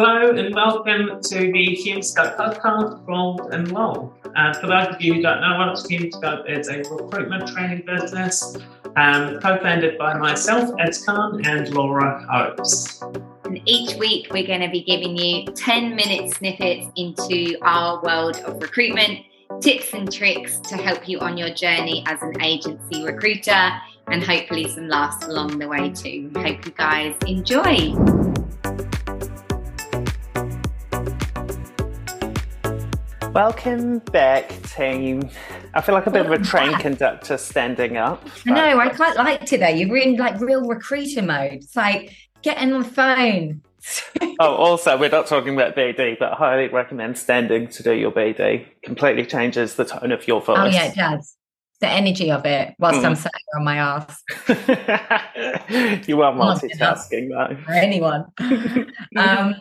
Hello and welcome to the HumeScope podcast, Rolled and Roll. Uh, for those of you who don't know us, HumeScope is a recruitment training business um, co-founded by myself, Ez Khan, and Laura Hopes. And each week we're going to be giving you 10 minute snippets into our world of recruitment, tips and tricks to help you on your journey as an agency recruiter, and hopefully some laughs along the way too. Hope you guys enjoy. Welcome back, team. I feel like a bit of a train conductor standing up. I know, I quite liked it though. You're in like real recruiter mode. It's like getting on the phone. oh, also, we're not talking about BD, but I highly recommend standing to do your BD. Completely changes the tone of your voice. Oh, yeah, it does. The energy of it whilst mm. I'm sat on my ass. you are multitasking, though. For anyone. um,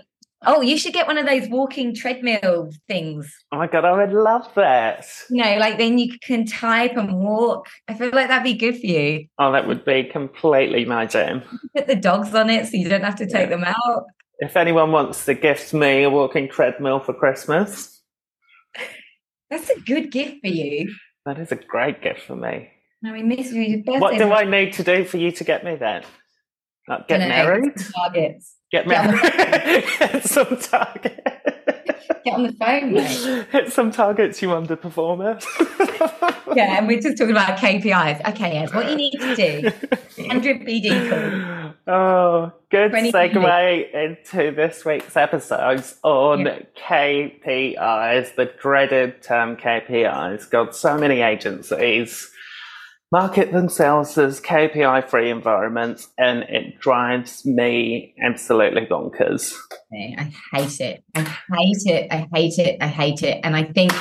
Oh, you should get one of those walking treadmill things. Oh my god, I would love that. You know, like then you can type and walk. I feel like that'd be good for you. Oh, that would be completely my jam. Put the dogs on it so you don't have to take yeah. them out. If anyone wants to gift me a walking treadmill for Christmas, that's a good gift for you. That is a great gift for me. I mean, this is What do I need to do for you to get me that? Like get married? Targets. Get married. Hit some target. Get on the phone, mate. Hit some targets you underperform at. yeah, and we're just talking about KPIs. Okay, Ez, what you need to do. 100 BD call. Oh, good segue into this week's episodes on yeah. KPIs, the dreaded term KPIs. God, so many agencies market themselves as KPI free environments and it drives me absolutely bonkers. I hate it. I hate it. I hate it. I hate it. And I think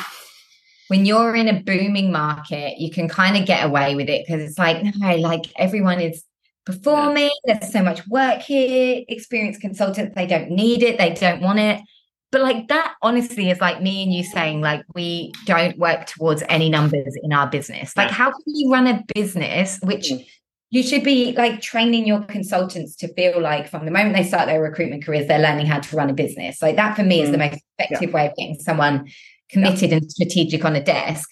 when you're in a booming market, you can kind of get away with it because it's like, no, like everyone is performing. There's so much work here. Experienced consultants, they don't need it. They don't want it. But like that honestly is like me and you saying like we don't work towards any numbers in our business. Like how can you run a business which mm. you should be like training your consultants to feel like from the moment they start their recruitment careers, they're learning how to run a business. Like that for me is the mm. most effective yeah. way of getting someone committed yeah. and strategic on a desk.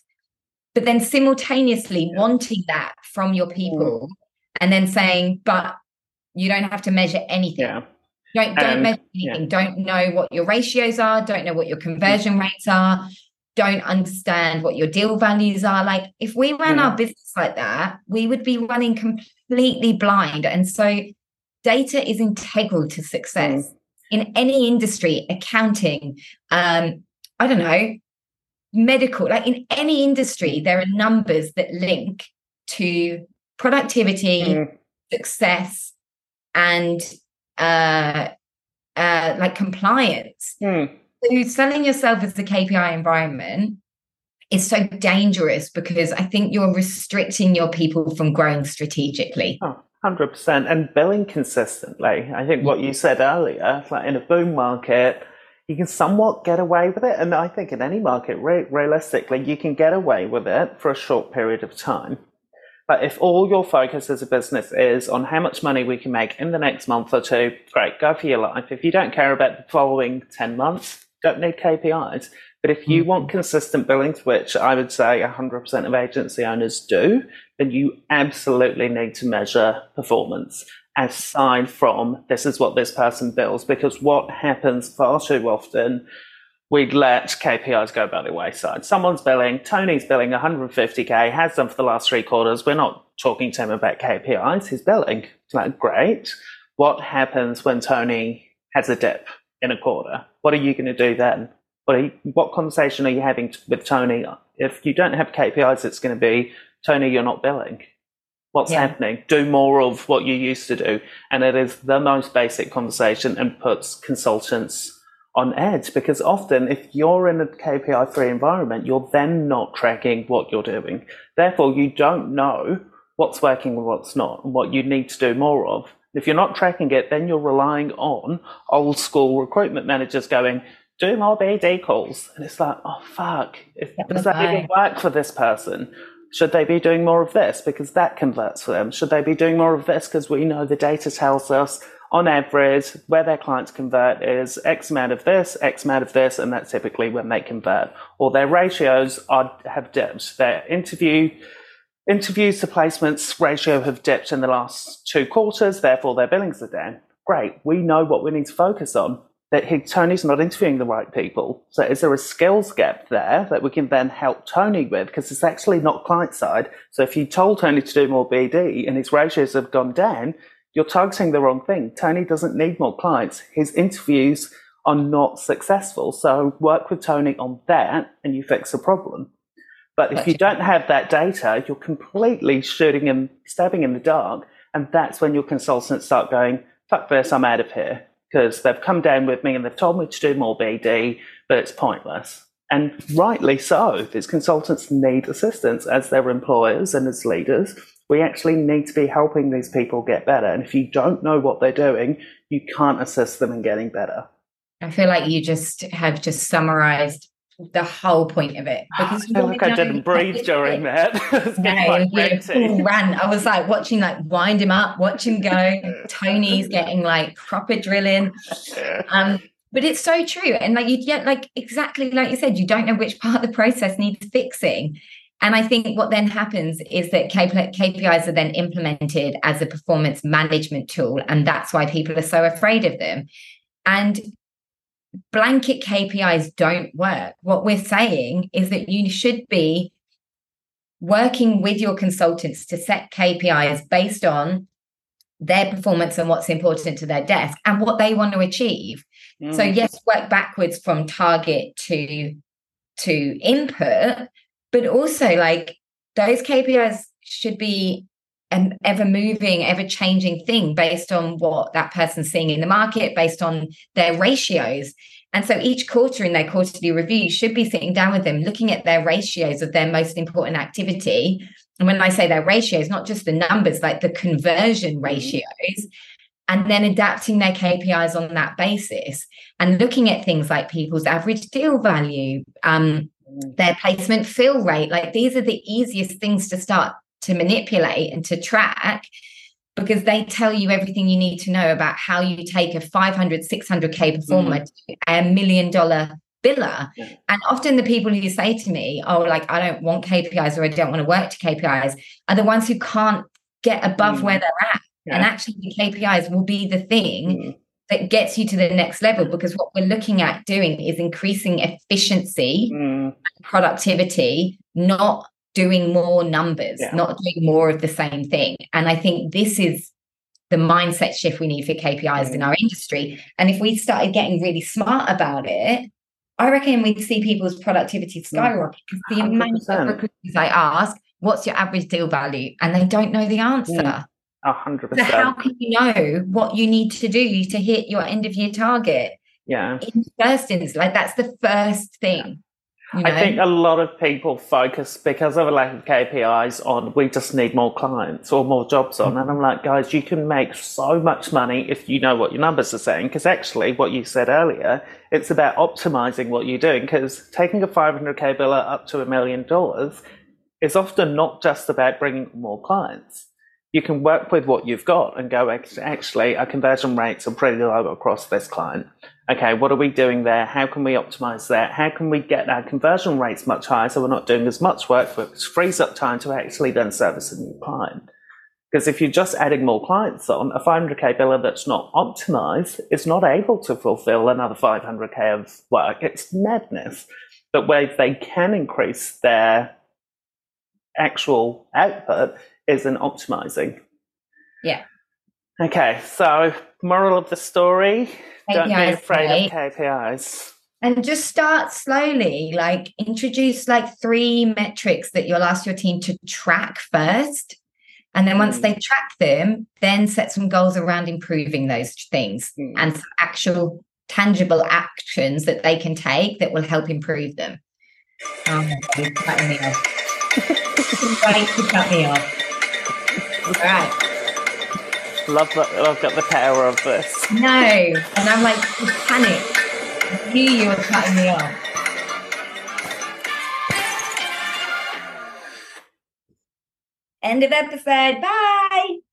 But then simultaneously wanting that from your people mm. and then saying, but you don't have to measure anything. Don't don't um, measure anything. Yeah. Don't know what your ratios are. Don't know what your conversion rates are. Don't understand what your deal values are. Like if we ran yeah. our business like that, we would be running completely blind. And so data is integral to success mm. in any industry, accounting, um, I don't know, medical, like in any industry, there are numbers that link to productivity, mm. success, and uh, uh, like compliance. Hmm. So selling yourself as the KPI environment is so dangerous because I think you're restricting your people from growing strategically. Oh. 100% and billing consistently. I think what you said earlier, like in a boom market, you can somewhat get away with it. And I think in any market, re- realistically, you can get away with it for a short period of time. But if all your focus as a business is on how much money we can make in the next month or two, great, go for your life. If you don't care about the following 10 months, don't need KPIs. But if you mm-hmm. want consistent billings, which I would say 100% of agency owners do, then you absolutely need to measure performance aside from this is what this person bills. Because what happens far too often we'd let KPIs go by the wayside. Someone's billing, Tony's billing 150k, has done for the last three quarters. We're not talking to him about KPIs. He's billing. It's like, great. What happens when Tony has a dip in a quarter? What are you going to do then? What, you, what conversation are you having with Tony? If you don't have KPIs, it's going to be, Tony, you're not billing. What's yeah. happening? Do more of what you used to do. And it is the most basic conversation and puts consultants on edge because often if you're in a KPI free environment, you're then not tracking what you're doing. Therefore, you don't know what's working and what's not and what you need to do more of. If you're not tracking it, then you're relying on old school recruitment managers going, do more BD calls. And it's like, oh, fuck. If, does that even work for this person? Should they be doing more of this because that converts for them? Should they be doing more of this because we know the data tells us on average, where their clients convert is X amount of this, X amount of this, and that's typically when they convert. Or their ratios are have dipped. Their interview interviews to placements ratio have dipped in the last two quarters, therefore their billings are down. Great, we know what we need to focus on. That he, Tony's not interviewing the right people. So is there a skills gap there that we can then help Tony with? Because it's actually not client side. So if you told Tony to do more BD and his ratios have gone down, you're targeting the wrong thing. Tony doesn't need more clients. His interviews are not successful. So work with Tony on that and you fix the problem. But if you don't have that data, you're completely shooting and stabbing in the dark. And that's when your consultants start going, fuck this, I'm out of here. Because they've come down with me and they've told me to do more BD, but it's pointless. And rightly so. These consultants need assistance as their employers and as leaders we actually need to be helping these people get better. And if you don't know what they're doing, you can't assist them in getting better. I feel like you just have just summarized the whole point of it because I feel like I didn't breathe during that. no, ran. I was like watching, like wind him up, watch him go. Tony's getting like proper drilling. Um, but it's so true, and like you, yeah, like exactly like you said, you don't know which part of the process needs fixing, and I think what then happens is that KPIs are then implemented as a performance management tool. And that's why people are so afraid of them. And blanket KPIs don't work. What we're saying is that you should be working with your consultants to set KPIs based on their performance and what's important to their desk and what they want to achieve. Mm. So yes, work backwards from target to to input, but also like those KPIs should be an ever moving, ever changing thing based on what that person's seeing in the market, based on their ratios. And so each quarter in their quarterly review should be sitting down with them, looking at their ratios of their most important activity. And when I say their ratios, not just the numbers, like the conversion mm-hmm. ratios, and then adapting their KPIs on that basis and looking at things like people's average deal value, um, their placement fill rate. Like these are the easiest things to start to manipulate and to track because they tell you everything you need to know about how you take a 500, 600K performer mm. to a million dollar biller. Yeah. And often the people who say to me, oh, like, I don't want KPIs or I don't want to work to KPIs are the ones who can't get above mm. where they're at. Yeah. And actually, the KPIs will be the thing mm that gets you to the next level because what we're looking at doing is increasing efficiency mm. productivity not doing more numbers yeah. not doing more of the same thing and i think this is the mindset shift we need for kpis mm. in our industry and if we started getting really smart about it i reckon we'd see people's productivity mm. skyrocket because the amount of recruiters i ask what's your average deal value and they don't know the answer mm hundred percent. So how can you know what you need to do to hit your end of year target? Yeah. In first instance, like that's the first thing. You know? I think a lot of people focus because of a lack of KPIs on we just need more clients or more jobs on. And mm-hmm. I'm like, guys, you can make so much money if you know what your numbers are saying. Because actually, what you said earlier, it's about optimizing what you're doing. Because taking a 500k biller up to a million dollars is often not just about bringing more clients you can work with what you've got and go, actually, our conversion rates are pretty low across this client. Okay, what are we doing there? How can we optimize that? How can we get our conversion rates much higher so we're not doing as much work, which frees up time to actually then service a new client? Because if you're just adding more clients on, a 500k biller that's not optimized is not able to fulfill another 500k of work. It's madness. But where they can increase their actual output, is in optimizing. Yeah. Okay, so moral of the story: KPIs, don't be afraid right? of KPIs. And just start slowly. Like introduce like three metrics that you'll ask your team to track first. And then once mm. they track them, then set some goals around improving those things mm. and some actual tangible actions that they can take that will help improve them. Oh, me to cut me off. Right. Love that. I've got the power of this. No, and I'm like panic. I knew you were cutting me off. End of episode. Bye.